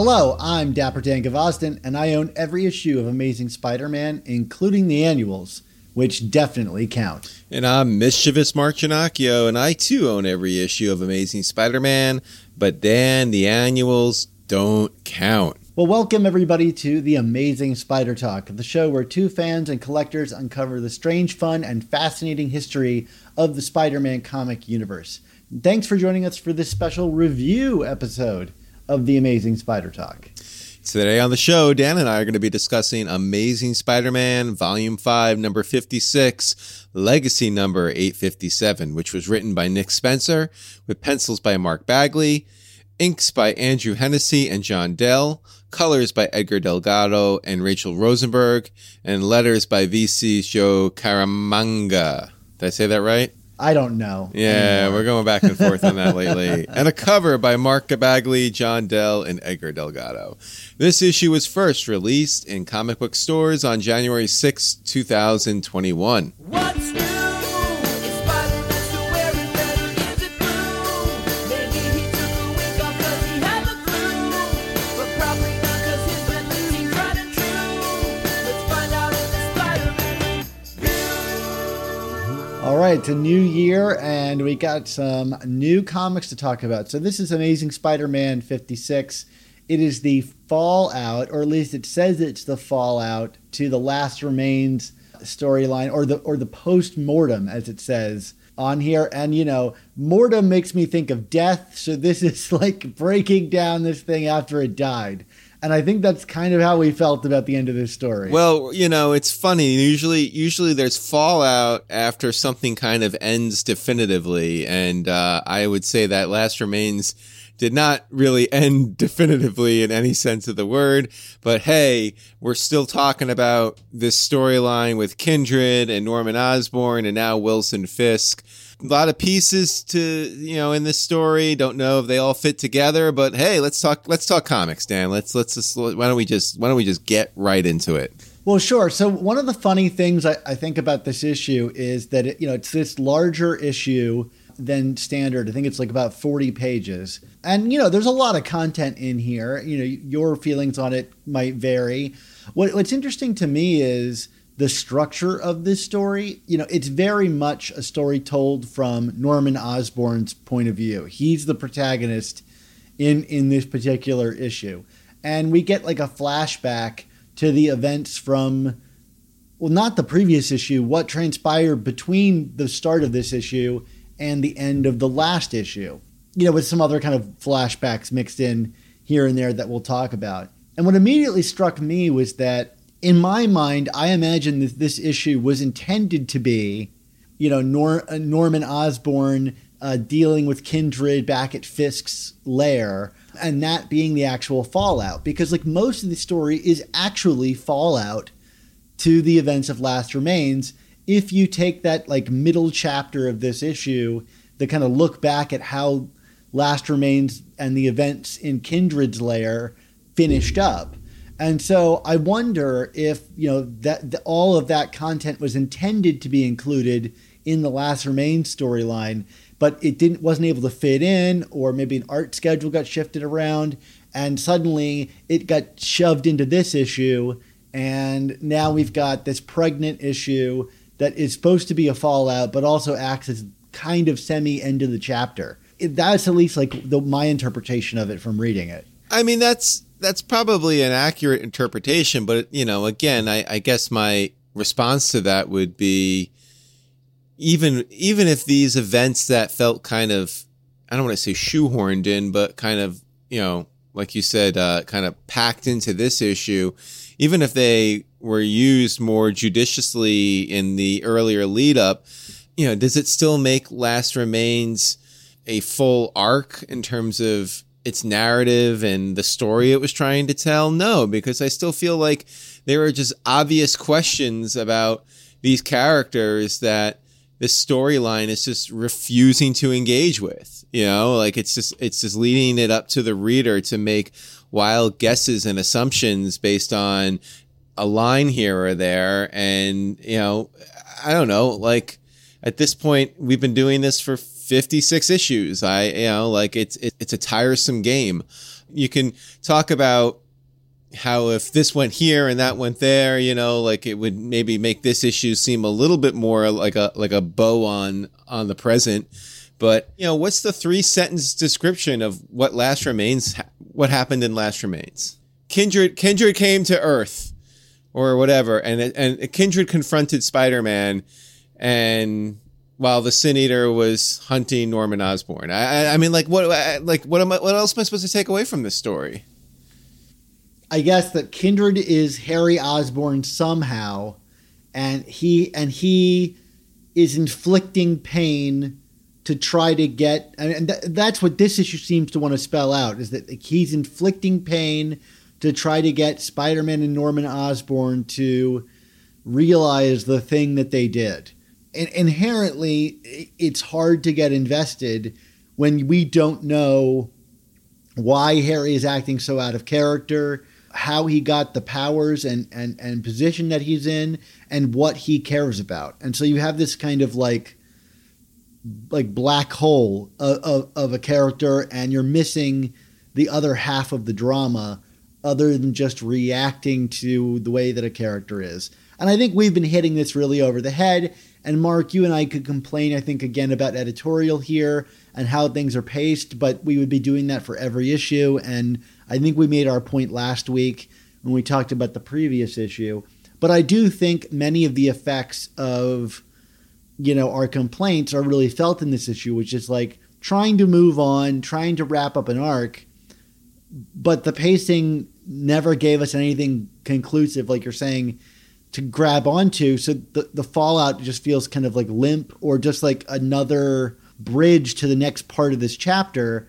Hello, I'm Dapper Dan Gvozden, and I own every issue of Amazing Spider Man, including the annuals, which definitely count. And I'm Mischievous Mark Ginocchio, and I too own every issue of Amazing Spider Man, but Dan, the annuals don't count. Well, welcome everybody to the Amazing Spider Talk, the show where two fans and collectors uncover the strange, fun, and fascinating history of the Spider Man comic universe. Thanks for joining us for this special review episode of the Amazing Spider Talk. Today on the show, Dan and I are going to be discussing Amazing Spider Man Volume 5, number 56, Legacy number 857, which was written by Nick Spencer, with pencils by Mark Bagley, inks by Andrew Hennessy and John Dell, colors by Edgar Delgado and Rachel Rosenberg, and letters by VC's Joe Caramagna. Did I say that right? I don't know. Yeah, anymore. we're going back and forth on that lately. And a cover by Mark Bagley, John Dell, and Edgar Delgado. This issue was first released in comic book stores on January 6, 2021. What's new? Right, it's a new year, and we got some new comics to talk about. So, this is Amazing Spider Man 56. It is the fallout, or at least it says it's the fallout to the Last Remains storyline, or the or the post mortem, as it says on here. And you know, mortem makes me think of death, so this is like breaking down this thing after it died. And I think that's kind of how we felt about the end of this story. Well, you know, it's funny. Usually, usually there's fallout after something kind of ends definitively, and uh, I would say that Last Remains did not really end definitively in any sense of the word. But hey, we're still talking about this storyline with Kindred and Norman Osborn, and now Wilson Fisk. A lot of pieces to you know in this story. Don't know if they all fit together, but hey, let's talk. Let's talk comics, Dan. Let's let's just why don't we just why don't we just get right into it? Well, sure. So one of the funny things I, I think about this issue is that it, you know it's this larger issue than standard. I think it's like about forty pages, and you know there's a lot of content in here. You know your feelings on it might vary. What, what's interesting to me is the structure of this story. You know, it's very much a story told from Norman Osborn's point of view. He's the protagonist in in this particular issue, and we get like a flashback to the events from well, not the previous issue, what transpired between the start of this issue and the end of the last issue. You know, with some other kind of flashbacks mixed in here and there that we'll talk about. And what immediately struck me was that in my mind, I imagine that this issue was intended to be, you know, Nor- uh, Norman Osborn uh, dealing with Kindred back at Fisk's lair, and that being the actual fallout. Because, like, most of the story is actually fallout to the events of Last Remains. If you take that, like, middle chapter of this issue, the kind of look back at how Last Remains and the events in Kindred's lair finished up. And so I wonder if you know that, that all of that content was intended to be included in the Last Remains storyline, but it didn't wasn't able to fit in, or maybe an art schedule got shifted around, and suddenly it got shoved into this issue, and now we've got this pregnant issue that is supposed to be a fallout, but also acts as kind of semi end of the chapter. It, that's at least like the, my interpretation of it from reading it. I mean, that's that's probably an accurate interpretation, but you know, again, I, I guess my response to that would be even even if these events that felt kind of I don't want to say shoehorned in, but kind of you know like you said, uh, kind of packed into this issue, even if they were used more judiciously in the earlier lead up, you know, does it still make Last Remains a full arc in terms of its narrative and the story it was trying to tell? No, because I still feel like there are just obvious questions about these characters that this storyline is just refusing to engage with. You know, like it's just it's just leading it up to the reader to make wild guesses and assumptions based on a line here or there. And, you know, I don't know, like at this point, we've been doing this for 56 issues. I, you know, like it's, it's a tiresome game. You can talk about how if this went here and that went there, you know, like it would maybe make this issue seem a little bit more like a like a bow on on the present. But you know, what's the three sentence description of what Last Remains? What happened in Last Remains? Kindred Kindred came to Earth, or whatever, and and Kindred confronted Spider Man, and while the Sin Eater was hunting Norman Osborn. I, I mean, like what like what am I, what else am I supposed to take away from this story? I guess that Kindred is Harry Osborn somehow, and he and he is inflicting pain to try to get, and th- that's what this issue seems to want to spell out: is that he's inflicting pain to try to get Spider-Man and Norman Osborn to realize the thing that they did. Inherently, it's hard to get invested when we don't know why Harry is acting so out of character how he got the powers and, and, and position that he's in and what he cares about. And so you have this kind of like like black hole of, of, of a character and you're missing the other half of the drama other than just reacting to the way that a character is. And I think we've been hitting this really over the head. And Mark, you and I could complain, I think, again about editorial here and how things are paced, but we would be doing that for every issue. And I think we made our point last week when we talked about the previous issue. But I do think many of the effects of, you know, our complaints are really felt in this issue, which is like trying to move on, trying to wrap up an arc, but the pacing never gave us anything conclusive, like you're saying, to grab onto. So the, the fallout just feels kind of like limp or just like another bridge to the next part of this chapter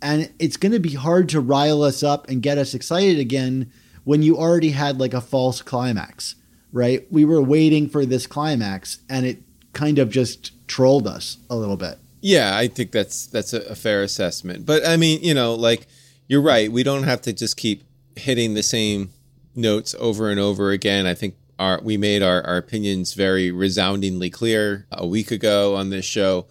and it's going to be hard to rile us up and get us excited again when you already had like a false climax, right? We were waiting for this climax and it kind of just trolled us a little bit. Yeah, I think that's that's a, a fair assessment. But I mean, you know, like you're right. We don't have to just keep hitting the same notes over and over again. I think our we made our, our opinions very resoundingly clear a week ago on this show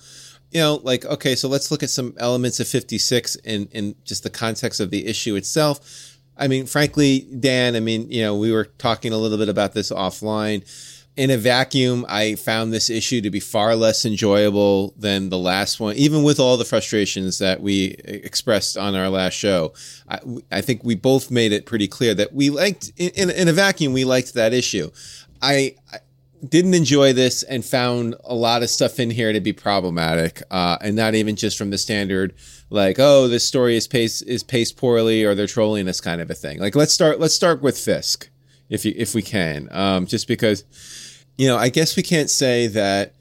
you know, like, okay, so let's look at some elements of 56 in, in just the context of the issue itself. I mean, frankly, Dan, I mean, you know, we were talking a little bit about this offline. In a vacuum, I found this issue to be far less enjoyable than the last one, even with all the frustrations that we expressed on our last show. I, I think we both made it pretty clear that we liked, in, in a vacuum, we liked that issue. I, didn't enjoy this and found a lot of stuff in here to be problematic, uh, and not even just from the standard like, oh, this story is paced is paced poorly or they're trolling us kind of a thing. Like, let's start let's start with Fisk, if you if we can, um, just because, you know, I guess we can't say that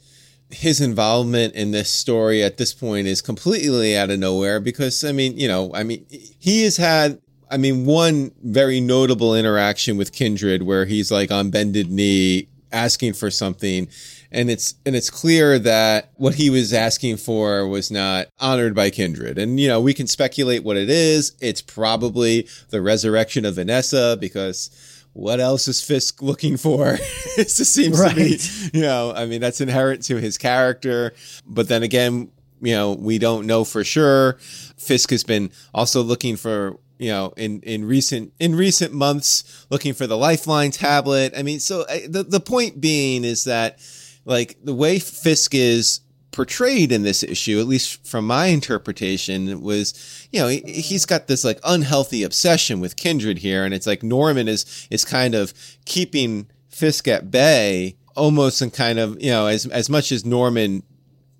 his involvement in this story at this point is completely out of nowhere because I mean, you know, I mean, he has had I mean, one very notable interaction with Kindred where he's like on bended knee asking for something. And it's and it's clear that what he was asking for was not honored by kindred. And you know we can speculate what it is. It's probably the resurrection of vanessa because what else is fisk looking for? It just seems right. to be you know i mean that's inherent to his character. But then again you know we don't know for sure. Fisk has been also looking for you know in in recent in recent months looking for the lifeline tablet. I mean so the the point being is that like the way fisk is portrayed in this issue at least from my interpretation was you know he, he's got this like unhealthy obsession with kindred here and it's like norman is is kind of keeping fisk at bay almost in kind of you know as as much as Norman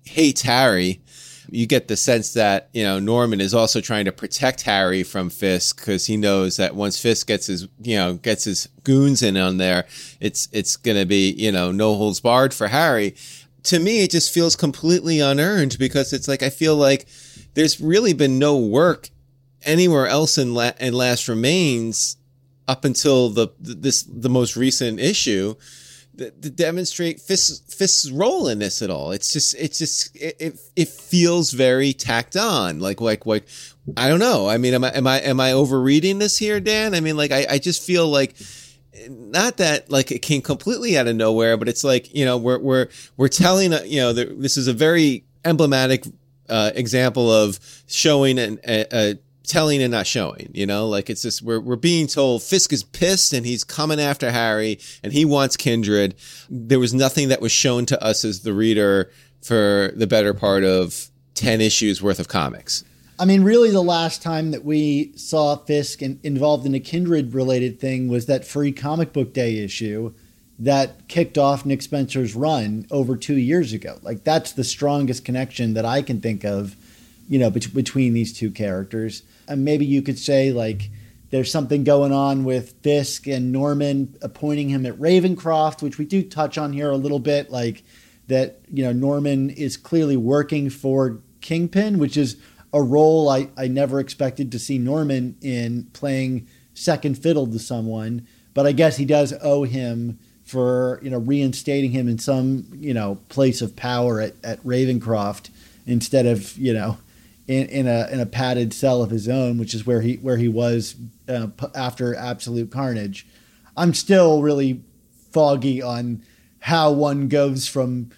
hates Harry, you get the sense that you know Norman is also trying to protect Harry from Fisk because he knows that once Fisk gets his you know gets his goons in on there, it's it's gonna be you know no holds barred for Harry. To me, it just feels completely unearned because it's like I feel like there's really been no work anywhere else in La- in Last Remains up until the this the most recent issue to demonstrate Fisk's, Fisk's role in this at all. It's just, it's just, it, it, it, feels very tacked on. Like, like, like, I don't know. I mean, am I, am I, am I overreading this here, Dan? I mean, like, I, I just feel like, not that like it came completely out of nowhere, but it's like, you know, we're, we're, we're telling, uh, you know, this is a very emblematic, uh, example of showing and a, a telling and not showing, you know, like it's just, we're, we're being told Fisk is pissed and he's coming after Harry and he wants Kindred. There was nothing that was shown to us as the reader for the better part of 10 issues worth of comics. I mean, really, the last time that we saw Fisk in, involved in a Kindred related thing was that free comic book day issue that kicked off Nick Spencer's run over two years ago. Like, that's the strongest connection that I can think of, you know, bet- between these two characters and maybe you could say like there's something going on with Fisk and Norman appointing him at Ravencroft, which we do touch on here a little bit, like that you know Norman is clearly working for Kingpin, which is a role I, I never expected to see Norman in playing second fiddle to someone, but I guess he does owe him for you know reinstating him in some you know place of power at, at Ravencroft instead of you know in, in a in a padded cell of his own, which is where he where he was uh, after Absolute Carnage. I'm still really foggy on how one goes from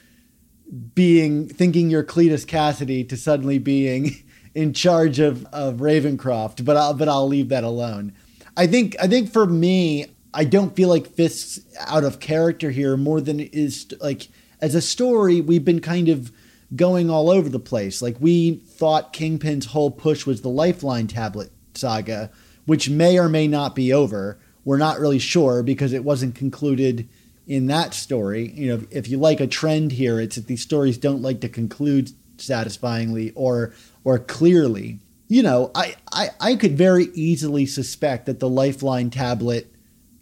being thinking you're Cletus Kasady to suddenly being in charge of, of Ravencroft, but I'll but I'll leave that alone. I think I think for me, I don't feel like Fisk's out of character here more than is like as a story. We've been kind of going all over the place. Like we thought Kingpin's whole push was the Lifeline tablet saga, which may or may not be over. We're not really sure because it wasn't concluded in that story. You know, if you like a trend here, it's that these stories don't like to conclude satisfyingly or or clearly. You know, I, I, I could very easily suspect that the Lifeline tablet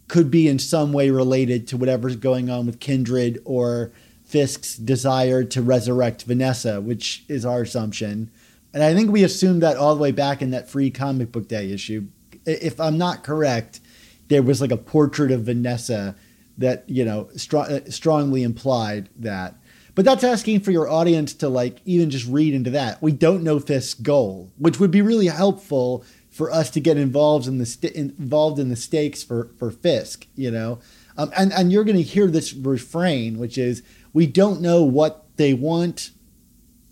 could be in some way related to whatever's going on with Kindred or Fisk's desire to resurrect Vanessa, which is our assumption. And I think we assumed that all the way back in that free comic book day issue. If I'm not correct, there was like a portrait of Vanessa that, you know, uh, strongly implied that. But that's asking for your audience to like even just read into that. We don't know Fisk's goal, which would be really helpful for us to get involved in the st- involved in the stakes for for Fisk, you know. Um, and and you're going to hear this refrain, which is we don't know what they want,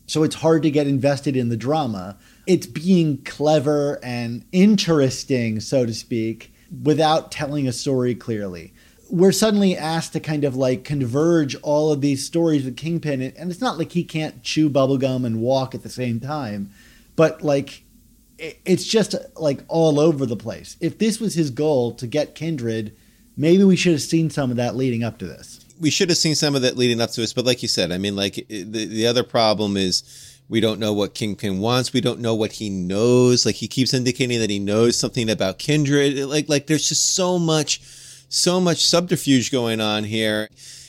so it's hard to get invested in the drama. It's being clever and interesting, so to speak, without telling a story clearly. We're suddenly asked to kind of like converge all of these stories with Kingpin, and it's not like he can't chew bubblegum and walk at the same time, but like it's just like all over the place. If this was his goal to get Kindred, maybe we should have seen some of that leading up to this we should have seen some of that leading up to this, but like you said, I mean, like the the other problem is we don't know what Kingpin wants. We don't know what he knows. Like he keeps indicating that he knows something about Kindred. Like like there's just so much, so much subterfuge going on here.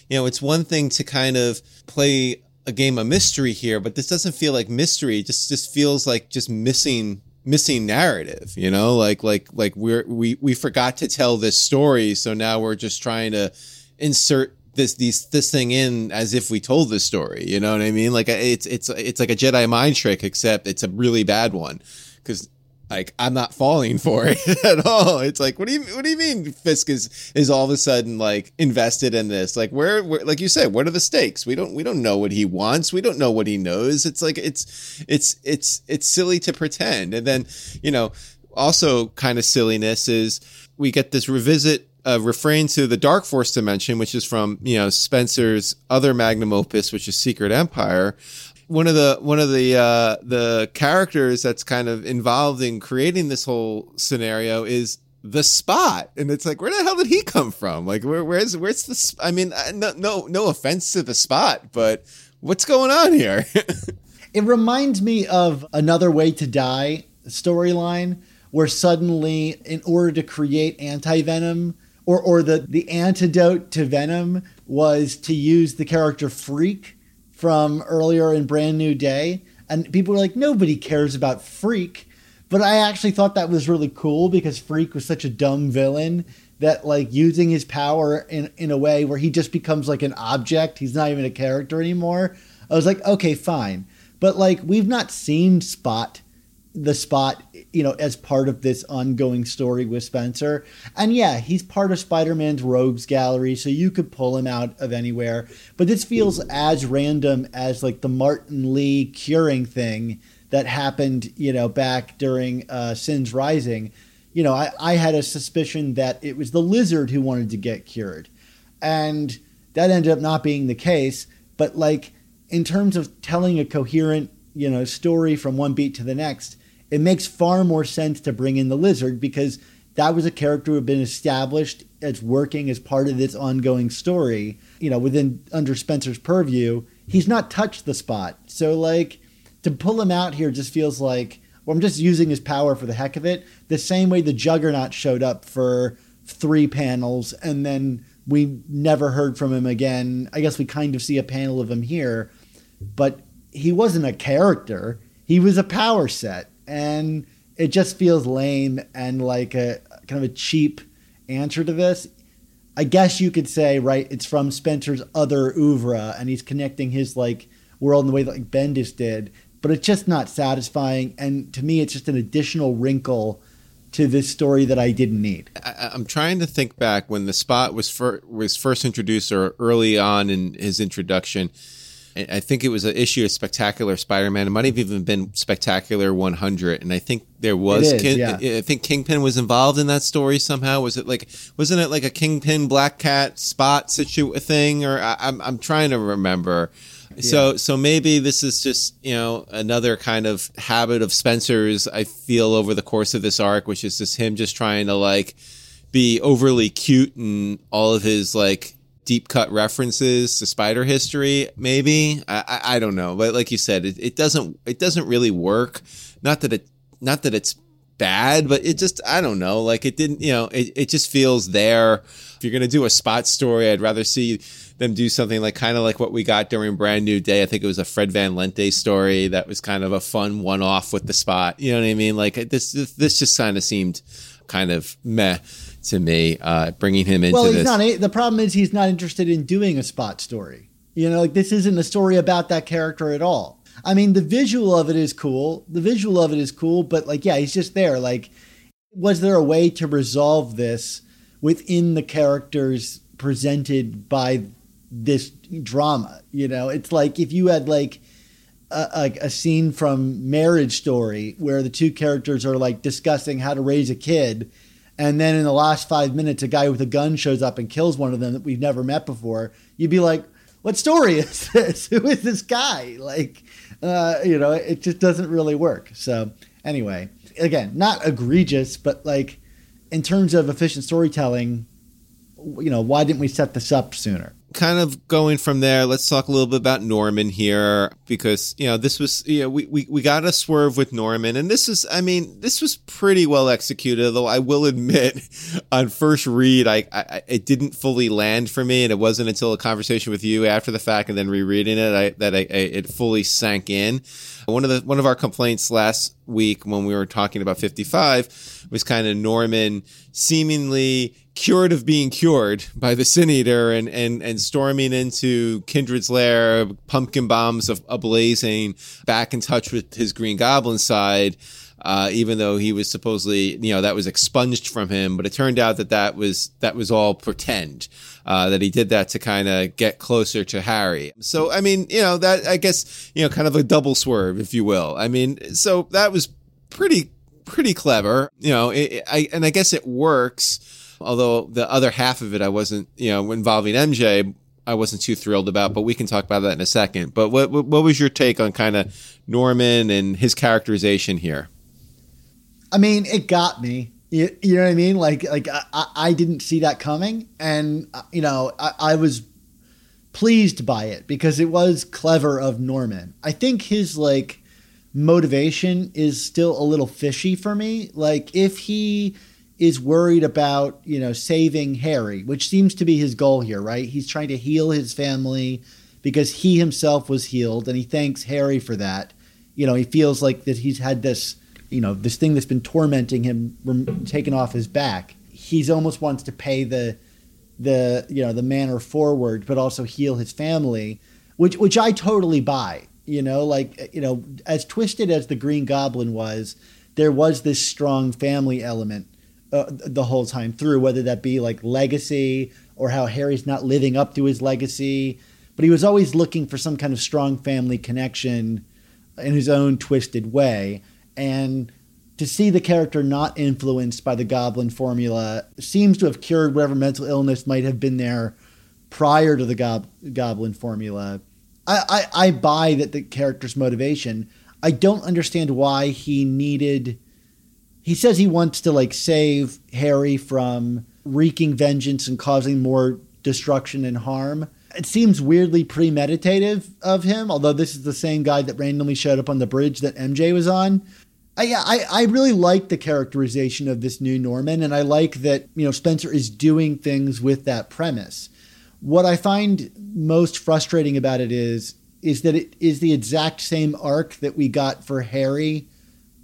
You know, it's one thing to kind of play a game of mystery here, but this doesn't feel like mystery. It just just feels like just missing missing narrative you know like like like we're we we forgot to tell this story so now we're just trying to insert this these this thing in as if we told this story. You know what I mean? Like it's it's it's like a Jedi mind trick, except it's a really bad one because like I'm not falling for it at all. It's like what do you what do you mean Fisk is is all of a sudden like invested in this? Like where, where like you said, what are the stakes? We don't we don't know what he wants. We don't know what he knows. It's like it's it's it's it's silly to pretend. And then you know also kind of silliness is we get this revisit uh, refrain to the Dark Force dimension, which is from you know Spencer's other magnum opus, which is Secret Empire. One of the one of the uh, the characters that's kind of involved in creating this whole scenario is the spot. And it's like where the hell did he come from? Like where, where's where's the sp- i mean no no no offense to the spot but what's going on here? It reminds me of another way to die storyline where suddenly in order to create anti-venom or or the the antidote to venom was to use the character freak from earlier in brand new day and people were like nobody cares about freak but I actually thought that was really cool because Freak was such a dumb villain that like using his power in in a way where he just becomes like an object. He's not even a character anymore. I was like, okay, fine. But like we've not seen Spot the spot, you know, as part of this ongoing story with Spencer. And yeah, he's part of Spider-Man's rogues gallery, so you could pull him out of anywhere. But this feels as random as like the Martin Li curing thing that happened, you know, back during uh, Sins Rising, you know, I, I had a suspicion that it was the lizard who wanted to get cured. And that ended up not being the case. But like in terms of telling a coherent, you know, story from one beat to the next, it makes far more sense to bring in the lizard because that was a character who had been established as working as part of this ongoing story, you know, within under Spencer's purview. He's not touched the spot. So like to pull him out here just feels like well, I'm just using his power for the heck of it. The same way the Juggernaut showed up for three panels and then we never heard from him again. I guess we kind of see a panel of him here, but he wasn't a character. He was a power set, and it just feels lame and like a kind of a cheap answer to this. I guess you could say, right, it's from Spencer's other oeuvre, and he's connecting his like world in the way that like Bendis did but it's just not satisfying. And to me, it's just an additional wrinkle to this story that I didn't need. I, am trying to think back when the spot was fir- was first introduced or early on in his introduction. I think it was an issue of Spectacular Spider-Man. It might have even been Spectacular 100, and I think there was. Is, King, yeah. I think Kingpin was involved in that story somehow. Was it like? Wasn't it like a Kingpin Black Cat spot situ thing? Or I, I'm I'm trying to remember. So so maybe this is just you know another kind of habit of Spencer's. I feel over the course of this arc, which is just him just trying to like be overly cute and all of his like deep cut references to spider history maybe I, I, I don't know but like you said it, it doesn't it doesn't really work not that it not that it's bad but it just i don't know like it didn't you know it, it just feels there if you're gonna do a spot story i'd rather see them do something like kind of like what we got during Brand New Day. I think it was a Fred Van Lente story that was kind of a fun one off with the spot. You know what I mean? Like this, this just kind of seemed kind of meh to me, uh, bringing him into well, he's this. Not, the problem is he's not interested in doing a spot story. You know, like this isn't a story about that character at all. I mean, the visual of it is cool. The visual of it is cool, but like, yeah, he's just there. Like, was there a way to resolve this within the characters presented by this drama. You know, it's like if you had like a, a, a, scene from Marriage Story where the two characters are like discussing how to raise a kid, and then in the last five minutes, a guy with a gun shows up and kills one of them that we've never met before. You'd be like, "What story is this? Who is this guy?" Like, uh, you know, it just doesn't really work. So anyway, again, not egregious, but like in terms of efficient storytelling, you know, why didn't we set this up sooner? Kind of going from there, let's talk a little bit about Norman here because you know this was you know we, we we got a swerve with Norman and this is I mean this was pretty well executed though I will admit on first read I, I it didn't fully land for me and it wasn't until a conversation with you after the fact and then rereading it I, that I, I, it fully sank in. One of the one of our complaints last week when we were talking about 55 was kind of Norman seemingly cured of being cured by the Sin Eater and, and, and storming into Kindred's lair, pumpkin bombs ablazing, back in touch with his Green Goblin side. Uh, even though he was supposedly, you know, that was expunged from him, but it turned out that that was that was all pretend. Uh, that he did that to kind of get closer to Harry. So, I mean, you know, that I guess, you know, kind of a double swerve, if you will. I mean, so that was pretty pretty clever, you know. It, I and I guess it works Although the other half of it, I wasn't, you know, involving MJ, I wasn't too thrilled about. But we can talk about that in a second. But what what, what was your take on kind of Norman and his characterization here? I mean, it got me. You, you know what I mean? Like like I, I didn't see that coming, and uh, you know I, I was pleased by it because it was clever of Norman. I think his like motivation is still a little fishy for me. Like if he is worried about, you know, saving Harry, which seems to be his goal here, right? He's trying to heal his family because he himself was healed and he thanks Harry for that. You know, he feels like that he's had this, you know, this thing that's been tormenting him taken off his back. He's almost wants to pay the the, you know, the manner forward but also heal his family, which which I totally buy. You know, like uh, you know, as twisted as the Green Goblin was, there was this strong family element uh, the whole time through, whether that be like legacy or how Harry's not living up to his legacy. But he was always looking for some kind of strong family connection in his own twisted way. And to see the character not influenced by the goblin formula seems to have cured whatever mental illness might have been there prior to the gob- goblin formula. I, I, I buy that the character's motivation. I don't understand why he needed he says he wants to like save Harry from wreaking vengeance and causing more destruction and harm. It seems weirdly premeditative of him, although this is the same guy that randomly showed up on the bridge that MJ was on. I, I, I really like the characterization of this new Norman, and I like that you know Spencer is doing things with that premise. What I find most frustrating about it is is that it is the exact same arc that we got for Harry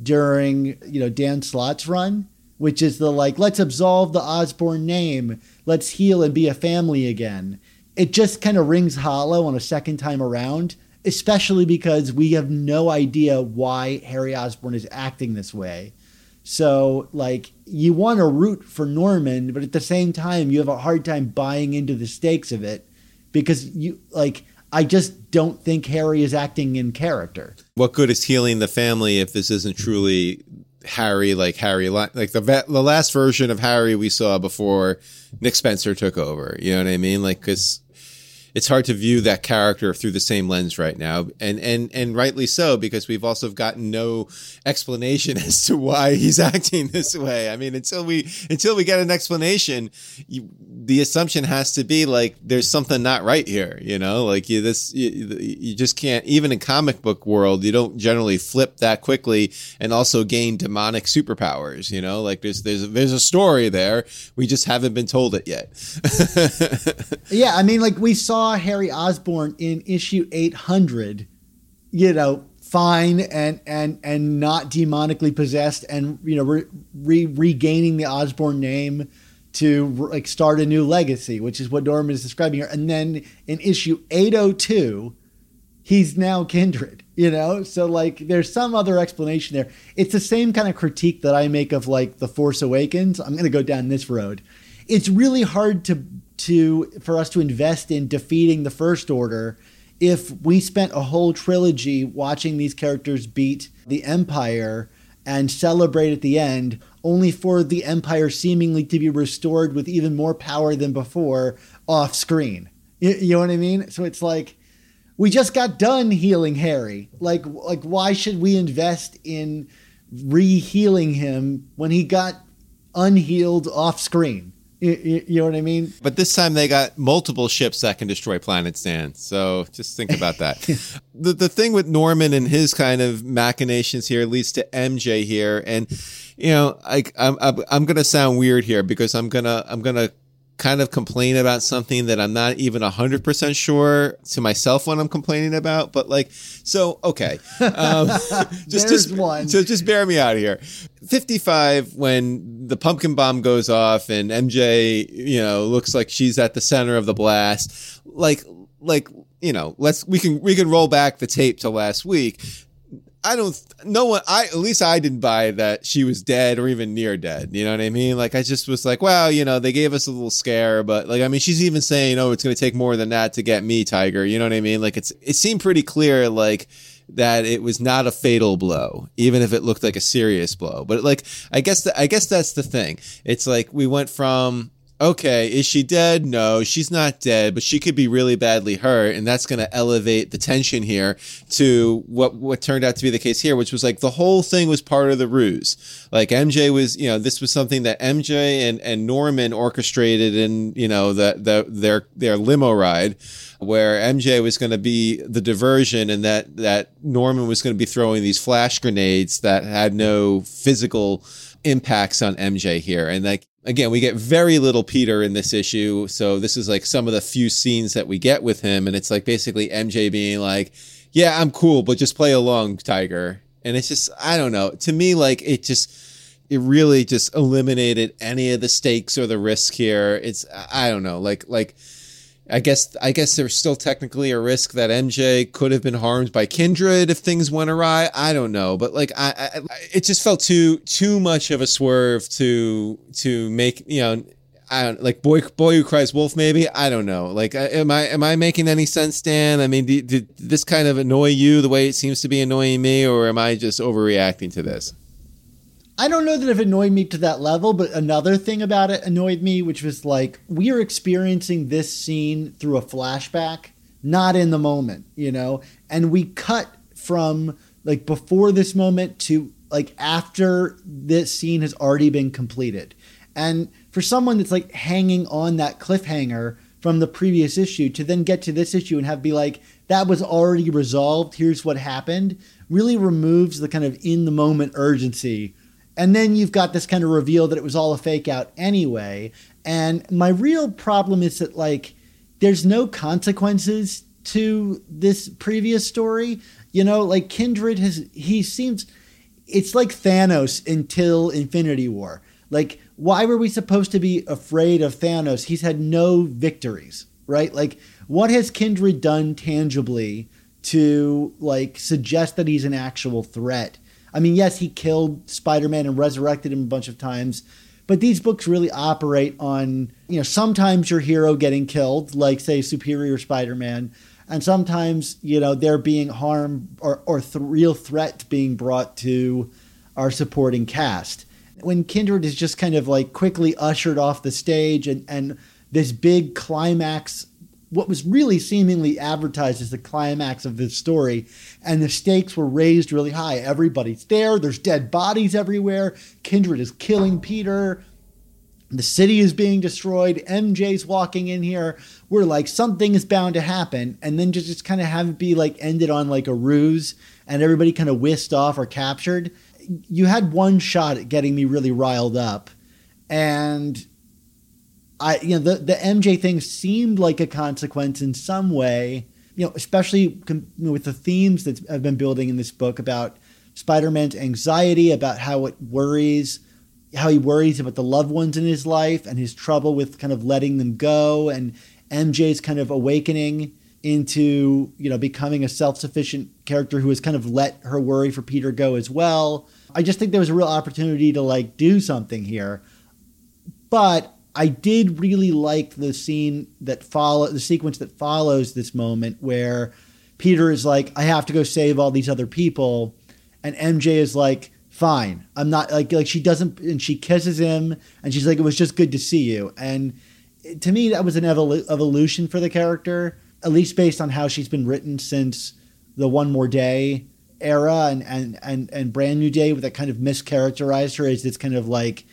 during you know Dan Slott's run, which is the like let's absolve the Osborn name, let's heal and be a family again. It just kind of rings hollow on a second time around, especially because we have no idea why Harry Osborn is acting this way. So like you want to root for Norman, but at the same time you have a hard time buying into the stakes of it because you like I just don't think Harry is acting in character. What good is healing the family if this isn't truly Harry, like Harry, like the the last version of Harry we saw before Nick Spencer took over? You know what I mean? Like, because it's hard to view that character through the same lens right now, and and and rightly so because we've also gotten no explanation as to why he's acting this way. I mean, until we until we get an explanation, you, the assumption has to be like there's something not right here. You know, like you this you, you just can't even in comic book world you don't generally flip that quickly and also gain demonic superpowers. You know, like there's there's there's a story there. We just haven't been told it yet. yeah, I mean, like we saw saw Harry Osborn in issue 800, you know, fine and and and not demonically possessed and you know re, re, regaining the Osborn name to like start a new legacy, which is what Norman is describing here. And then in issue 802, he's now kindred, you know? So like there's some other explanation there. It's the same kind of critique that I make of like The Force Awakens. I'm going to go down this road. It's really hard to to for us to invest in defeating the First Order if we spent a whole trilogy watching these characters beat the Empire and celebrate at the end, only for the Empire seemingly to be restored with even more power than before off screen. You, you know what I mean? So it's like we just got done healing Harry. Like like why should we invest in re-healing him when he got unhealed off screen? You, you, know what I mean? But this time they got multiple ships that can destroy Planet Sand. So just think about that. the the thing with Norman and his kind of machinations here leads to MJ here, and you know, I I'm I'm gonna sound weird here because I'm gonna I'm gonna kind of complain about something that I'm not even 100% sure to myself when I'm complaining about. But like, so, okay. Um, just, just, one. So just bear me out here. 55, when the pumpkin bomb goes off and MJ, you know, looks like she's at the center of the blast. Like, like, you know, let's, we can, we can roll back the tape to last week I don't, no one, I, at least I didn't buy that she was dead or even near dead. You know what I mean? Like, I just was like, well, you know, they gave us a little scare, but like, I mean, she's even saying, oh, it's going to take more than that to get me, Tiger. You know what I mean? Like, it's, it seemed pretty clear, like, that it was not a fatal blow, even if it looked like a serious blow. But like, I guess, the, I guess that's the thing. It's like, we went from, okay, is she dead? No, she's not dead, but she could be really badly hurt, and that's going to elevate the tension here to what what turned out to be the case here, which was like the whole thing was part of the ruse. Like MJ was, you know, this was something that MJ and and Norman orchestrated in, you know, the the their their limo ride where MJ was going to be the diversion and that that Norman was going to be throwing these flash grenades that had no physical impacts on MJ here. And like again, we get very little Peter in this issue. So this is like some of the few scenes that we get with him. And it's like basically MJ being like, yeah, I'm cool, but just play along, Tiger. And it's just, I don't know. To me, like it just, it really just eliminated any of the stakes or the risk here. It's, I don't know, like, like, I guess I guess there's still technically a risk that MJ could have been harmed by Kindred if things went awry. I don't know, but like I, I it just felt too too much of a swerve to to make you know I don't like boy boy who cries wolf maybe I don't know like am I am I making any sense Dan I mean did, did this kind of annoy you the way it seems to be annoying me or am I just overreacting to this? I don't know that it annoyed me to that level, but another thing about it annoyed me, which was like we are experiencing this scene through a flashback, not in the moment, you know? And we cut from like before this moment to like after this scene has already been completed. And for someone that's like hanging on that cliffhanger from the previous issue to then get to this issue and have be like, that was already resolved, here's what happened, really removes the kind of in the moment urgency and then you've got this kind of reveal that it was all a fake out anyway. And my real problem is that, like, there's no consequences to this previous story. You know, like, Kindred has, he seems, it's like Thanos until Infinity War. Like, why were we supposed to be afraid of Thanos? He's had no victories, right? Like, what has Kindred done tangibly to, like, suggest that he's an actual threat? I mean, yes, he killed Spider Man and resurrected him a bunch of times, but these books really operate on, you know, sometimes your hero getting killed, like, say, Superior Spider Man, and sometimes, you know, there being harm or, or th- real threat being brought to our supporting cast. When Kindred is just kind of like quickly ushered off the stage and, and this big climax what was really seemingly advertised as the climax of this story, and the stakes were raised really high. Everybody's there, there's dead bodies everywhere. Kindred is killing Peter. The city is being destroyed. MJ's walking in here. We're like, something is bound to happen. And then just, just kind of have it be like ended on like a ruse and everybody kind of whisked off or captured. You had one shot at getting me really riled up. And I you know the the MJ thing seemed like a consequence in some way, you know, especially with the themes that have been building in this book about Spider-Man's anxiety, about how it worries, how he worries about the loved ones in his life and his trouble with kind of letting them go and MJ's kind of awakening into, you know, becoming a self-sufficient character who has kind of let her worry for Peter go as well. I just think there was a real opportunity to like do something here. But I did really like the scene that follow the sequence that follows this moment where Peter is like, I have to go save all these other people, and MJ is like, fine, I'm not like like she doesn't, and she kisses him, and she's like, it was just good to see you, and to me that was an evol- evolution for the character, at least based on how she's been written since the One More Day era and and and and Brand New Day, that kind of mischaracterized her as this kind of like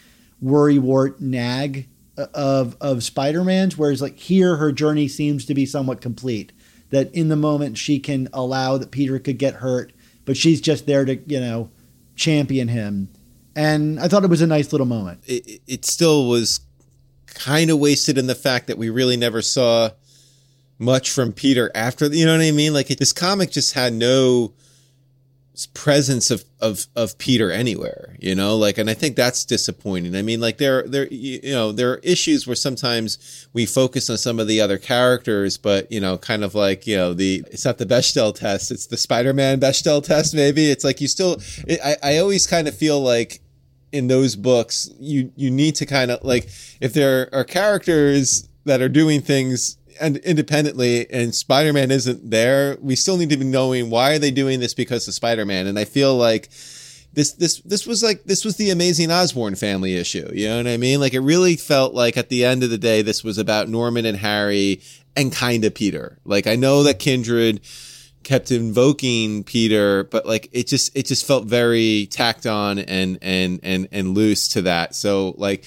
worrywart nag of of Spider-Man's, whereas like here her journey seems to be somewhat complete. That in the moment she can allow that Peter could get hurt, but she's just there to you know champion him. And I thought it was a nice little moment. It, it still was kind of wasted in the fact that we really never saw much from Peter after. You know what I mean? Like this comic just had no presence of, of, of Peter anywhere, you know, like, and I think that's disappointing. I mean, like there, there, you know, there are issues where sometimes we focus on some of the other characters, but you know, kind of like, you know, the, it's not the Bechdel test. It's the Spider-Man Bechdel test. Maybe it's like you still, it, I, I always kind of feel like in those books, you, you need to kind of like, if there are characters that are doing things and independently and Spider-Man isn't there, we still need to be knowing why are they doing this because of Spider-Man. And I feel like this this this was like this was the amazing Osborn family issue. You know what I mean? Like it really felt like at the end of the day, this was about Norman and Harry and kind of Peter. Like I know that Kindred kept invoking Peter, but like it just it just felt very tacked on and and and and loose to that. So like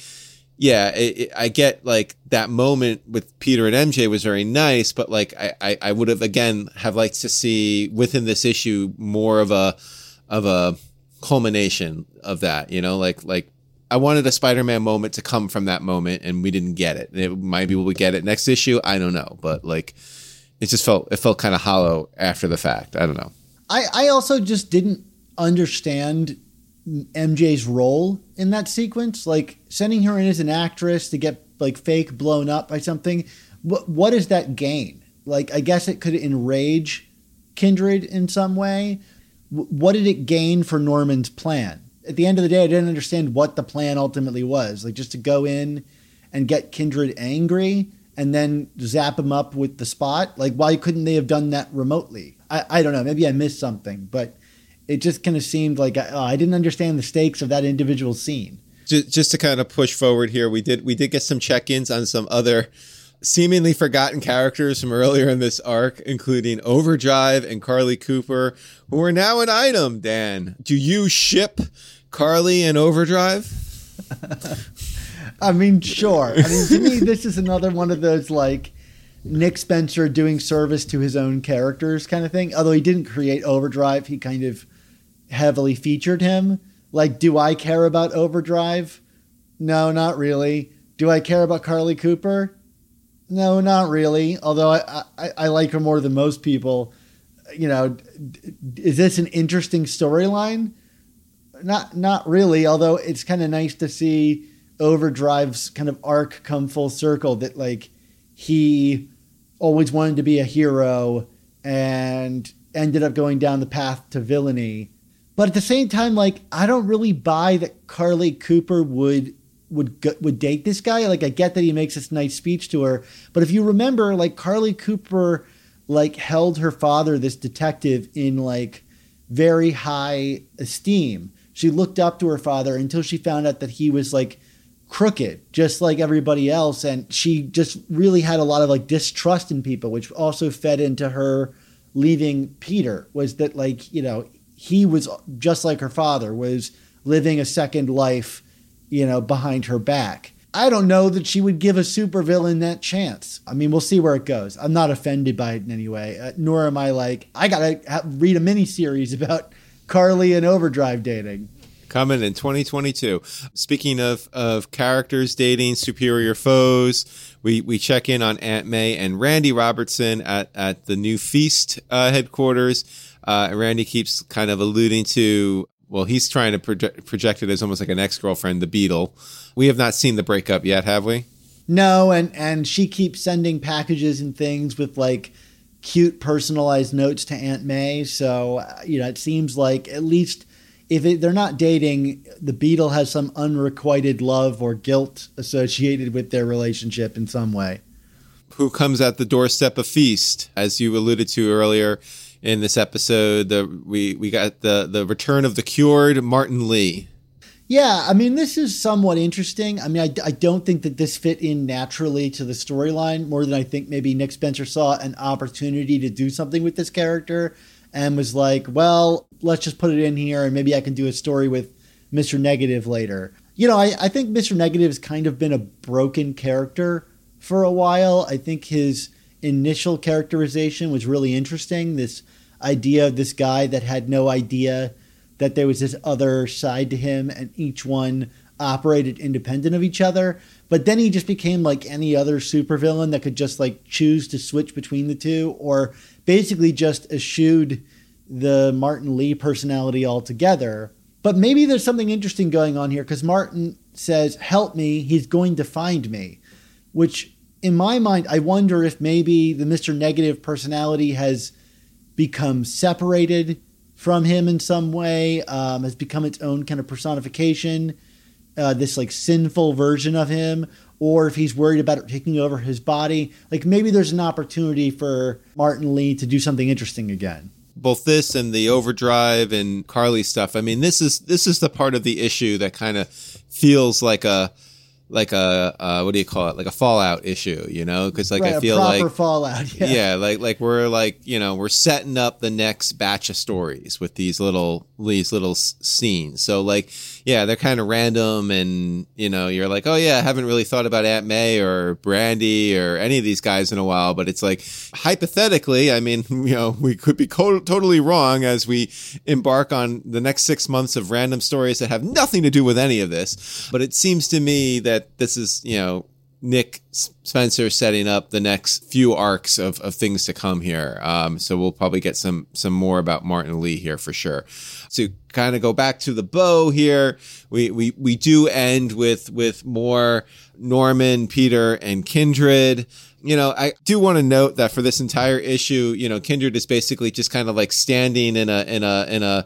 yeah, it, it, I get like that moment with Peter and MJ was very nice, but like I, I, I would have again have liked to see within this issue more of a of a culmination of that. You know, like like I wanted a Spider-Man moment to come from that moment, and we didn't get it. it maybe we'll get it next issue. I don't know, but like it just felt it felt kind of hollow after the fact. I don't know. I I also just didn't understand MJ's role in that sequence, like sending her in as an actress to get like fake blown up by something. What what is that gain? Like I guess it could enrage Kindred in some way. what did it gain for Norman's plan? At the end of the day, I didn't understand what the plan ultimately was. Like just to go in and get Kindred angry and then zap him up with the spot. Like why couldn't they have done that remotely? I, I don't know. Maybe I missed something, but it just kind of seemed like uh, I didn't understand the stakes of that individual scene. Just, just to kind of push forward here, we did we did get some check-ins on some other seemingly forgotten characters from earlier in this arc, including Overdrive and Carly Cooper, who are now an item. Dan, do you ship Carly and Overdrive? I mean, sure. I mean, to me, this is another one of those like Nick Spencer doing service to his own characters kind of thing. Although he didn't create Overdrive, he kind of heavily featured him. Like, do I care about Overdrive? No, not really. Do I care about Carly Cooper? No, not really. Although I, I, I like her more than most people. You know, is this an interesting storyline? Not not really. Although it's kind of nice to see Overdrive's kind of arc come full circle. That like he always wanted to be a hero and ended up going down the path to villainy but at the same time, like I don't really buy that Carly Cooper would would would date this guy. Like I get that he makes this nice speech to her, but if you remember, like Carly Cooper, like held her father, this detective, in like very high esteem. She looked up to her father until she found out that he was like crooked, just like everybody else, and she just really had a lot of like distrust in people, which also fed into her leaving Peter. Was that like you know he was just like her father was living a second life, you know, behind her back. I don't know that she would give a supervillain that chance. I mean, we'll see where it goes. I'm not offended by it in any way, uh, nor am I like I gotta ha- read a mini series about Carly and Overdrive dating. Coming in 2022. Speaking of of characters dating superior foes, we we check in on Aunt May and Randy Robertson at at the new Feast uh, headquarters. Uh, Randy keeps kind of alluding to, well, he's trying to project, project it as almost like an ex girlfriend, the Beetle. We have not seen the breakup yet, have we? No, and and she keeps sending packages and things with like cute personalized notes to Aunt May. So uh, you know, it seems like at least if it, they're not dating, the Beetle has some unrequited love or guilt associated with their relationship in some way. Who comes at the doorstep of Feast, as you alluded to earlier? In this episode. The we we got the the return of the cured Martin Li. Yeah, I mean, this is somewhat interesting. I mean, I, I don't think that this fit in naturally to the storyline more than I think maybe Nick Spencer saw an opportunity to do something with this character and was like, well, let's just put it in here and maybe I can do a story with Mr. Negative later. You know, I, I think Mr. Negative has kind of been a broken character for a while. I think his initial characterization was really interesting. This idea of this guy that had no idea that there was this other side to him, and each one operated independent of each other. But then he just became like any other supervillain that could just like choose to switch between the two, or basically just eschewed the Martin Li personality altogether. But maybe there's something interesting going on here because Martin says, Help me, he's going to find me, which in my mind, I wonder if maybe the Mr. Negative personality has become separated from him in some way, um, has become its own kind of personification, uh, this like sinful version of him, or if he's worried about it taking over his body. Like maybe there's an opportunity for Martin Li to do something interesting again. both this and the overdrive and Carly stuff. I mean, this is this is the part of the issue that kind of feels like a like a uh, what do you call it? Like a fallout issue you know? Because like right, i feel like fallout yeah. yeah like like we're like you know we're setting up the next batch of stories with these little these little s- scenes. So like yeah they're kind of random and you know you're like oh yeah i haven't really thought about aunt may or brandy or any of these guys in a while but it's like hypothetically i mean you know we could be co- totally wrong as we embark on the next six months of random stories that have nothing to do with any of this but it seems to me that this is you know Nick Spencer setting up the next few arcs of, of things to come here. Um, so we'll probably get some some more about Martin Li here for sure. To kind of go back to the bow here, we, we we do end with with more Norman, Peter, and Kindred. You know, I do want to note that for this entire issue, you know, Kindred is basically just kind of like standing in a in a in a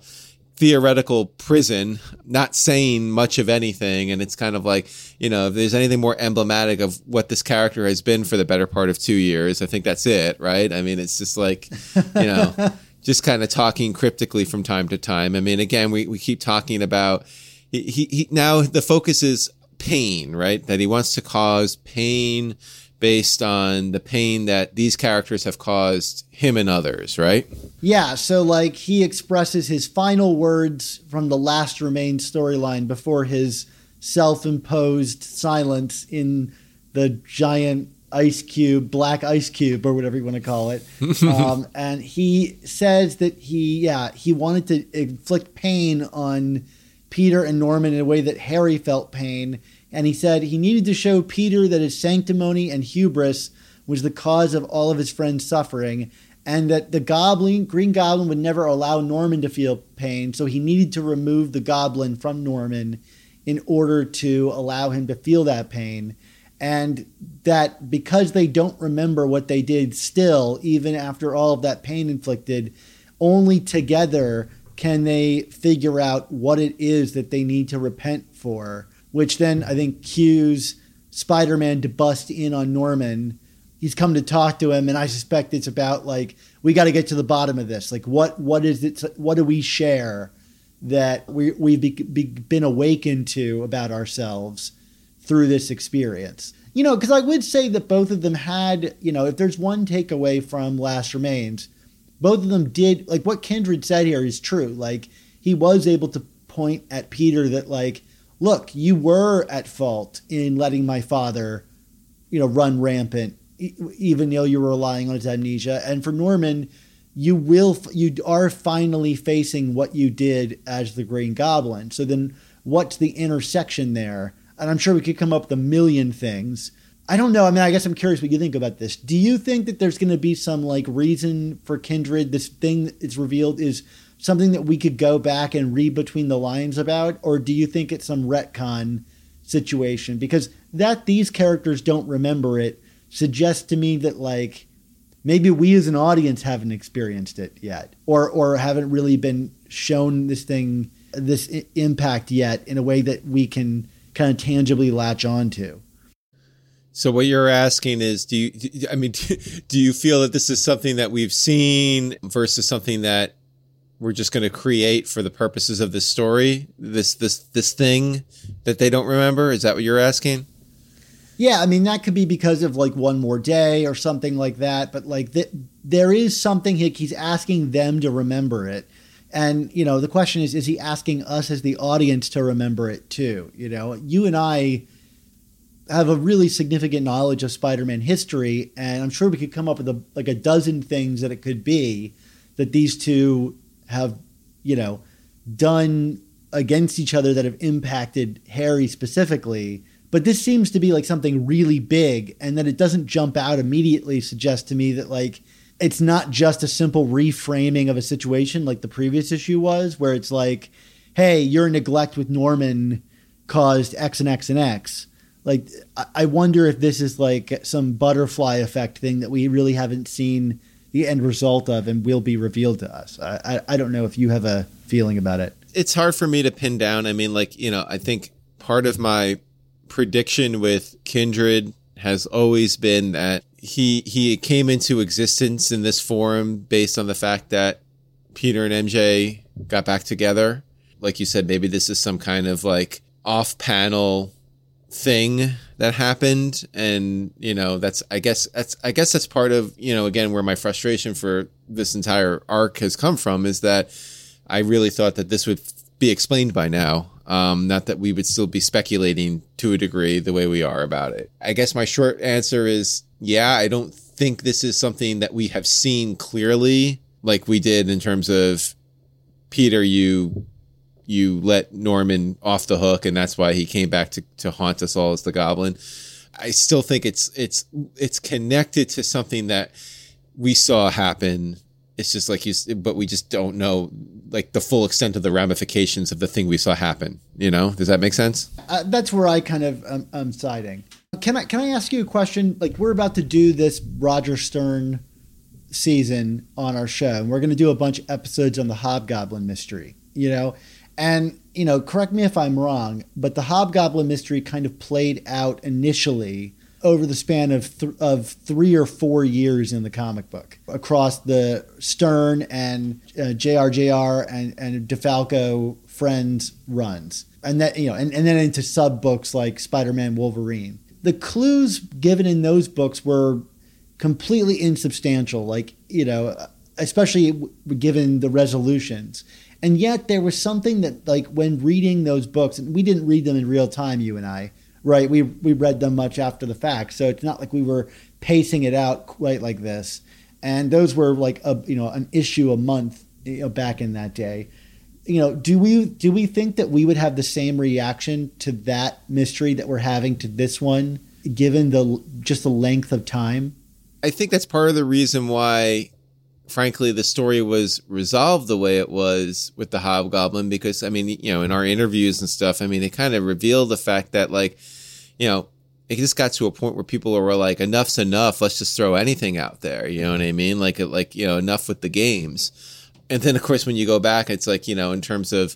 theoretical prison, not saying much of anything. And it's kind of like, you know, if there's anything more emblematic of what this character has been for the better part of two years, I think that's it, right? I mean, it's just like, you know, just kind of talking cryptically from time to time. I mean, again, we, we keep talking about, he, he, he now the focus is pain, right? That he wants to cause pain based on the pain that these characters have caused him and others, right? Yeah, so like he expresses his final words from the last remain storyline before his self-imposed silence in the giant ice cube, black ice cube, or whatever you want to call it. um, and he says that he, yeah, he wanted to inflict pain on Peter and Norman in a way that Harry felt pain. And he said he needed to show Peter that his sanctimony and hubris was the cause of all of his friends' suffering, and that the goblin, Green Goblin, would never allow Norman to feel pain. So he needed to remove the goblin from Norman in order to allow him to feel that pain. And that because they don't remember what they did still, even after all of that pain inflicted, only together can they figure out what it is that they need to repent for, which then I think cues Spider Man to bust in on Norman. He's come to talk to him, and I suspect it's about like we got to get to the bottom of this. Like, what what is it? What do we share that we we've be, be, been awakened to about ourselves through this experience? You know, because I would say that both of them had, you know, if there's one takeaway from Last Remains, both of them did like what Kindred said here is true. Like he was able to point at Peter that like, look, you were at fault in letting my father, you know, run rampant, even though you were relying on his amnesia. And for Norman, you will you are finally facing what you did as the Green Goblin. So then, what's the intersection there? And I'm sure we could come up with a million things. I don't know. I mean, I guess I'm curious what you think about this. Do you think that there's going to be some like reason for Kindred? This thing is revealed is something that we could go back and read between the lines about, or do you think it's some retcon situation? Because that these characters don't remember it suggests to me that like maybe we as an audience haven't experienced it yet, or or haven't really been shown this thing, this I- impact yet in a way that we can kind of tangibly latch onto. So what you're asking is, do you? I mean, do you feel that this is something that we've seen versus something that we're just going to create for the purposes of this story? This this this thing that they don't remember? Is that what you're asking? Yeah, I mean that could be because of like one more day or something like that. But like th- there is something he- he's asking them to remember it, and you know the question is, is he asking us as the audience to remember it too? You know, you and I have a really significant knowledge of Spider-Man history, and I'm sure we could come up with a, like a dozen things that it could be that these two have, you know, done against each other that have impacted Harry specifically. But this seems to be like something really big, and that it doesn't jump out immediately suggests to me that like it's not just a simple reframing of a situation like the previous issue was, where it's like, hey, your neglect with Norman caused X and X and X. Like, I- I wonder if this is like some butterfly effect thing that we really haven't seen the end result of and will be revealed to us. I, I, I don't know if you have a feeling about it. it's hard for me to pin down. I mean, like, you know, I think part of my prediction with Kindred has always been that he he came into existence in this form based on the fact that Peter and MJ got back together. Like you said, maybe this is some kind of like off panel thing that happened and you know that's i guess that's i guess that's part of you know again where my frustration for this entire arc has come from is that i really thought that this would be explained by now. Um, not that we would still be speculating to a degree the way we are about it. I guess my short answer is yeah i don't think this is something that we have seen clearly like we did in terms of peter you you let Norman off the hook, and that's why he came back to, to haunt us all as the Goblin. I still think it's it's it's connected to something that we saw happen. It's just like you, but we just don't know like the full extent of the ramifications of the thing we saw happen. You know, does that make sense? Uh, that's where I kind of um, am siding. Can I can I ask you a question? Like we're about to do this Roger Stern season on our show, and we're going to do a bunch of episodes on the Hobgoblin mystery. You know, and, you know, correct me if I'm wrong, but the Hobgoblin mystery kind of played out initially over the span of, th- of three or four years in the comic book across the Stern and uh, JRJR and, and DeFalco Frenz runs. And that, you know, and, and then into sub books like Spider Man Wolverine. The clues given in those books were completely insubstantial, like, you know, especially given the resolutions and yet there was something that like when reading those books and we didn't read them in real time you and i right? We we read them much after the fact. So it's not like we were pacing it out quite like this. And those were like a you know an issue a month you know, back in that day. You know do we do we think that we would have the same reaction to that mystery that we're having to this one given the just the length of time? I think that's part of the reason why frankly, the story was resolved the way it was with the Hobgoblin because, I mean, you know, in our interviews and stuff, I mean, it kind of revealed the fact that, like, you know, it just got to a point where people were like, enough's enough. Let's just throw anything out there. You know what I mean? Like, like, you know, enough with the games. And then, of course, when you go back, it's like, you know, in terms of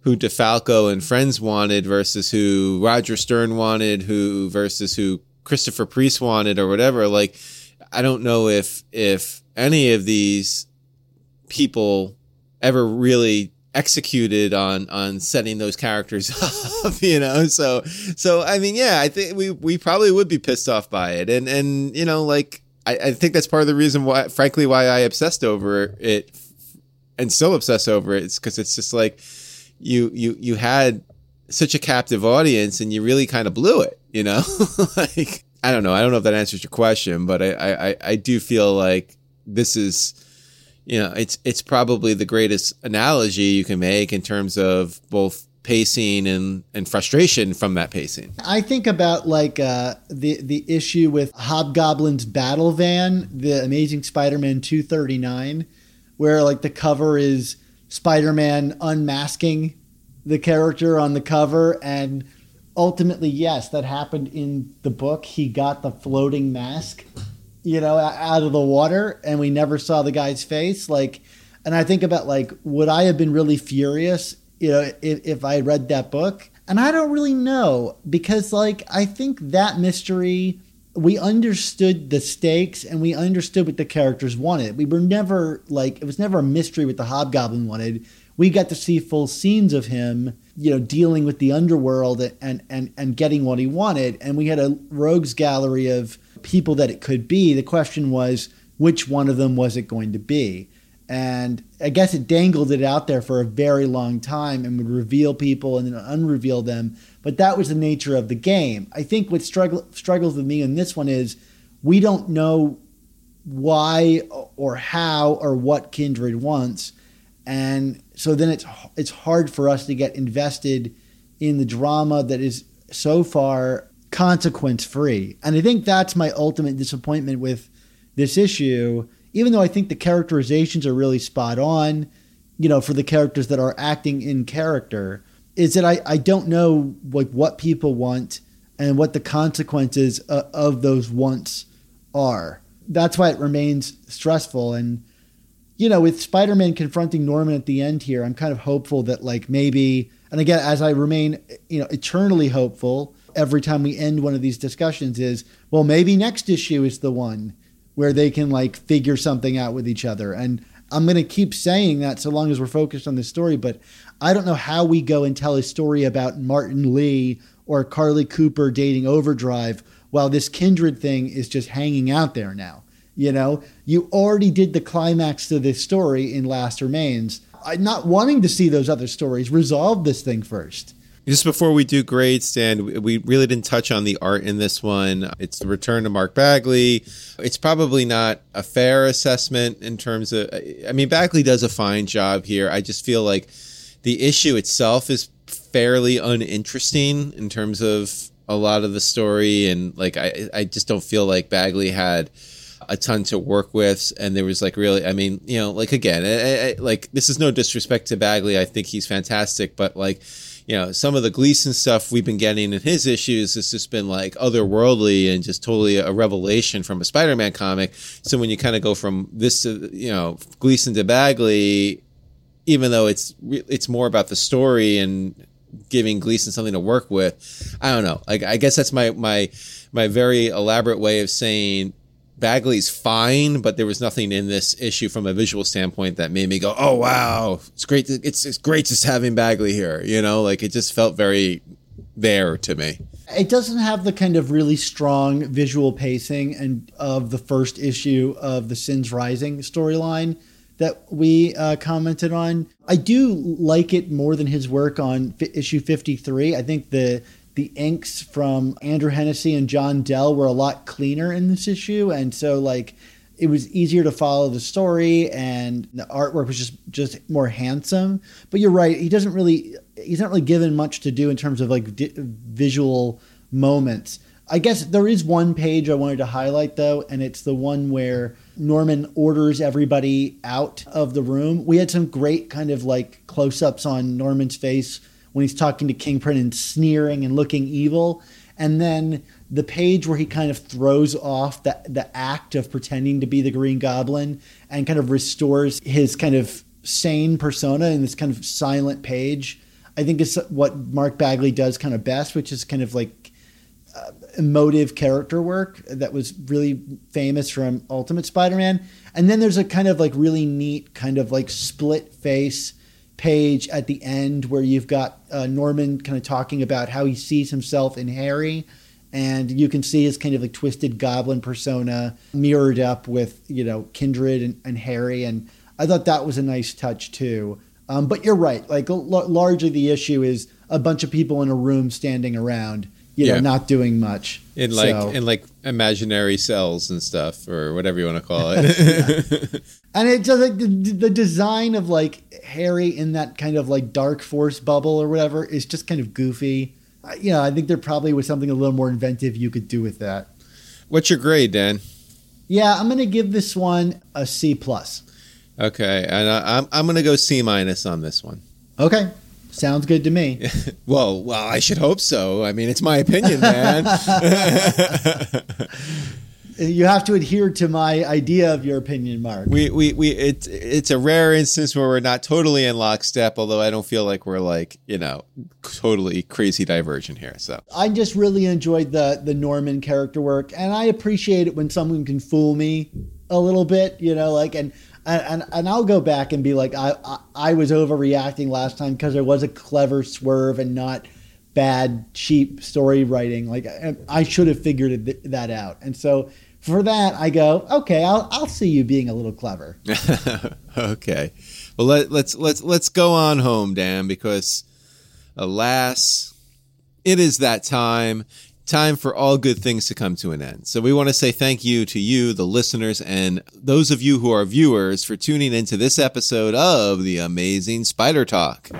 who DeFalco and Frenz wanted versus who Roger Stern wanted, who versus who Christopher Priest wanted or whatever, like, I don't know if, if, any of these people ever really executed on on setting those characters up you know? So so i mean yeah i think we we probably would be pissed off by it. And and you know like i, I think that's part of the reason why frankly why i obsessed over it and still obsess over it is because it's just like you you you had such a captive audience and you really kind of blew it you know like i don't know i don't know if that answers your question but i i i do feel like this is you know it's it's probably the greatest analogy you can make in terms of both pacing and and frustration from that pacing. I think about like uh, the the issue with Hobgoblin's battle van, the Amazing Spider-Man 239, where like the cover is Spider-Man unmasking the character on the cover and ultimately yes, that happened in the book. He got the floating mask you know, out of the water and we never saw the guy's face. Like, and I think about like, would I have been really furious, you know, if, if I read that book? And I don't really know because, like, I think that mystery, we understood the stakes and we understood what the characters wanted. We were never like, it was never a mystery what the Hobgoblin wanted. We got to see full scenes of him, you know, dealing with the underworld and, and, and getting what he wanted. And we had a rogues gallery of, people that it could be. The question was, which one of them was it going to be? And I guess it dangled it out there for a very long time and would reveal people and then unreveal them. But that was the nature of the game. I think what struggle, struggles with me in this one is we don't know why or how or what Kindred wants. And so then it's it's hard for us to get invested in the drama that is so far consequence free. And I think that's my ultimate disappointment with this issue, even though I think the characterizations are really spot on, you know, for the characters that are acting in character, is that I, I don't know like what people want and what the consequences of, of those wants are. That's why it remains stressful. And, you know, with Spider Man confronting Norman at the end here, I'm kind of hopeful that, like, maybe, and again, as I remain, you know, eternally hopeful every time we end one of these discussions is, well, maybe next issue is the one where they can like figure something out with each other. And I'm going to keep saying that so long as we're focused on this story, but I don't know how we go and tell a story about Martin Li or Carly Cooper dating Overdrive while this kindred thing is just hanging out there now. You know, you already did the climax to this story in Last Remains. I'm not wanting to see those other stories. Resolve this thing first. Just before we do grades, Dan, we really didn't touch on the art in this one. It's the return to Mark Bagley. It's probably not a fair assessment in terms of. I mean, Bagley does a fine job here. I just feel like the issue itself is fairly uninteresting in terms of a lot of the story, and like I, I just don't feel like Bagley had a ton to work with, and there was like really, I mean, you know, like again, I, I, like this is no disrespect to Bagley. I think he's fantastic, but like you know, some of the Gleason stuff we've been getting in his issues has just been like otherworldly and just totally a revelation from a Spider-Man comic. So when you kind of go from this to you know Gleason to Bagley, even though it's it's more about the story and giving Gleason something to work with, I don't know. Like I guess that's my my my very elaborate way of saying Bagley's fine, but there was nothing in this issue from a visual standpoint that made me go, "Oh wow, it's great! To, it's it's great just having Bagley here." You know, like it just felt very there to me. It doesn't have the kind of really strong visual pacing and of the first issue of the Sins Rising storyline that we uh, commented on. I do like it more than his work on f- issue 53. I think the the inks from Andrew Hennessy and John Dell were a lot cleaner in this issue, and so like it was easier to follow the story, and the artwork was just just more handsome. But you're right; he doesn't really he's not really given much to do in terms of like di- visual moments. I guess there is one page I wanted to highlight though, and it's the one where Norman orders everybody out of the room. We had some great kind of like close ups on Norman's face when he's talking to Kingpin and sneering and looking evil. And then the page where he kind of throws off the, the act of pretending to be the Green Goblin and kind of restores his kind of sane persona in this kind of silent page, I think is what Mark Bagley does kind of best, which is kind of like uh, emotive character work that was really famous from Ultimate Spider Man. And then there's a kind of like really neat, kind of like split face page at the end where you've got uh, Norman kind of talking about how he sees himself in Harry. And you can see his kind of like twisted goblin persona mirrored up with, you know, Kindred and, and Harry. And I thought that was a nice touch too. Um, but you're right. Like l- largely the issue is a bunch of people in a room standing around you know, not doing much in like so. in like imaginary cells and stuff or whatever you want to call it. and it just like the, the, design of like Harry in that kind of like dark force bubble or whatever is just kind of goofy. You know, I think there probably was something a little more inventive you could do with that. What's your grade, Dan? Yeah, I'm going to give this one a C plus. Okay, and I, I'm I'm going to go C minus on this one. Okay. Sounds good to me. well, well, I should hope so. I mean, it's my opinion, man. you have to adhere to my idea of your opinion, Mark. We, we, we. It, it's a rare instance where we're not totally in lockstep. Although I don't feel like we're like you know totally crazy divergent here. So I just really enjoyed the the Norman character work, and I appreciate it when someone can fool me a little bit. You know, like and and, and, and I'll go back and be like, I, I, I was overreacting last time because there was a clever swerve and not bad, cheap story writing. Like I should have figured that out. And so for that, I go, okay, I'll, I'll see you being a little clever. okay. Well, let, let's, let's, let's go on home, Dan, because alas, it is that time time for all good things to come to an end. So we want to say thank you to you, the listeners, and those of you who are viewers for tuning into this episode of the Amazing Spider Talk.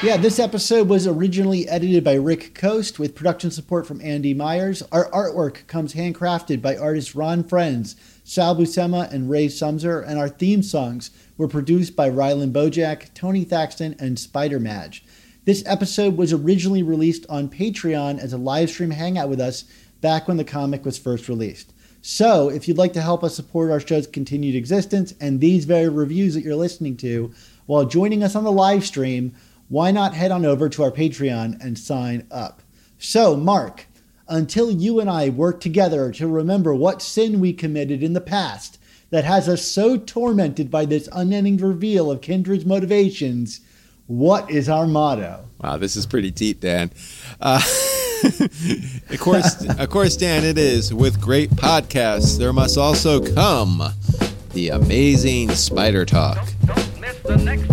Yeah, this episode was originally edited by Rick Coast with production support from Andy Myers. Our artwork comes handcrafted by artists Ron Frenz, Sal Buscema, and Ray Sumser, and our theme songs were produced by Rylan Bojack, Tony Thaxton, and Spider Madge. This episode was originally released on Patreon as a live stream hangout with us back when the comic was first released. So, if you'd like to help us support our show's continued existence and these very reviews that you're listening to while joining us on the live stream, why not head on over to our Patreon and sign up? So, Mark, until you and I work together to remember what sin we committed in the past that has us so tormented by this unending reveal of Kindred's motivations, what is our motto? Wow, this is pretty deep, Dan. Uh, of course, of course, Dan, it is. With great podcasts, there must also come the amazing Spider Talk. Don't miss the next